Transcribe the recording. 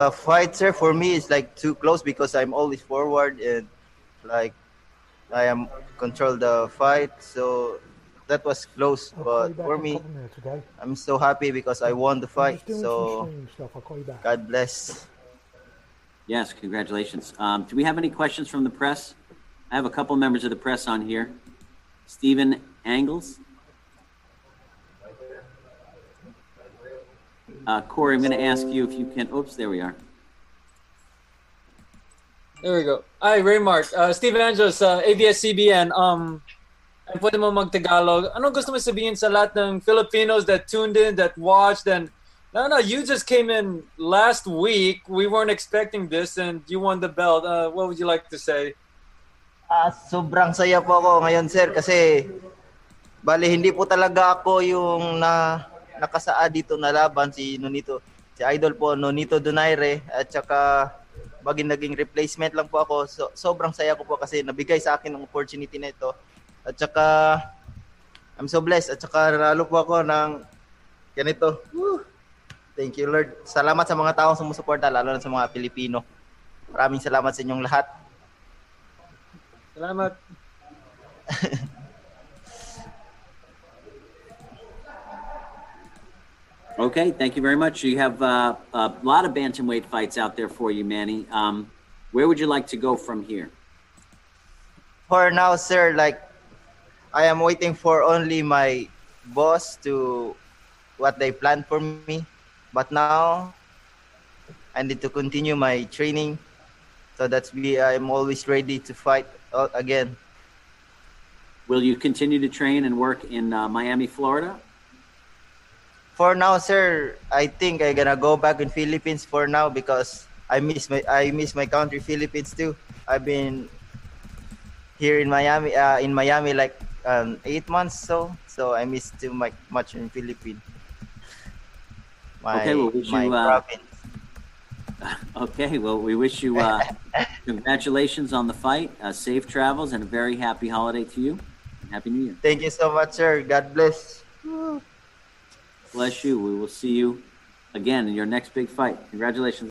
uh, fight, sir, for me is like too close because I'm always forward and like I am control the fight. So that was close, but for me, couple minutes, okay? I'm so happy because I won the fight. So some stream stuff. I'll call you back. God bless. Yes, congratulations. Um, do we have any questions from the press? I have a couple members of the press on here. Stephen Angles. Uh, Corey, I'm going to ask you if you can. Oops, there we are. There we go. Hi, Reymart. Uh, Steve Angelos, uh, ABS-CBN. Um, ay, pwede mo mag-Tagalog. Anong gusto mo sabihin sa lahat ng Filipinos that tuned in, that watched, and no, no, you just came in last week. We weren't expecting this, and you won the belt. Uh, what would you like to say? Ah, sobrang saya po ako ngayon, sir, kasi bali hindi po talaga ako yung na nakasaad dito na laban si Nonito. Si Idol po Nonito Donaire at saka baging naging replacement lang po ako. So, sobrang saya ko po kasi nabigay sa akin ng opportunity na ito. At saka I'm so blessed at saka nanalo po ako ng ganito. Woo! Thank you Lord. Salamat sa mga taong sumusuporta lalo na sa mga Pilipino. Maraming salamat sa inyong lahat. Salamat. Okay, thank you very much. You have uh, a lot of bantamweight fights out there for you, Manny. Um, where would you like to go from here? for now, sir, like I am waiting for only my boss to what they plan for me. But now I need to continue my training. So that's me. I'm always ready to fight again. Will you continue to train and work in uh, Miami, Florida? For now, sir, I think I'm gonna go back in Philippines for now because I miss my I miss my country, Philippines too. I've been here in Miami, uh, in Miami like um, eight months so so I miss too much much in Philippines. My, Okay, well, wish my you, uh. Okay, well, we wish you uh, congratulations on the fight, uh, safe travels, and a very happy holiday to you. Happy New Year. Thank you so much, sir. God bless. Bless you. We will see you again in your next big fight. Congratulations.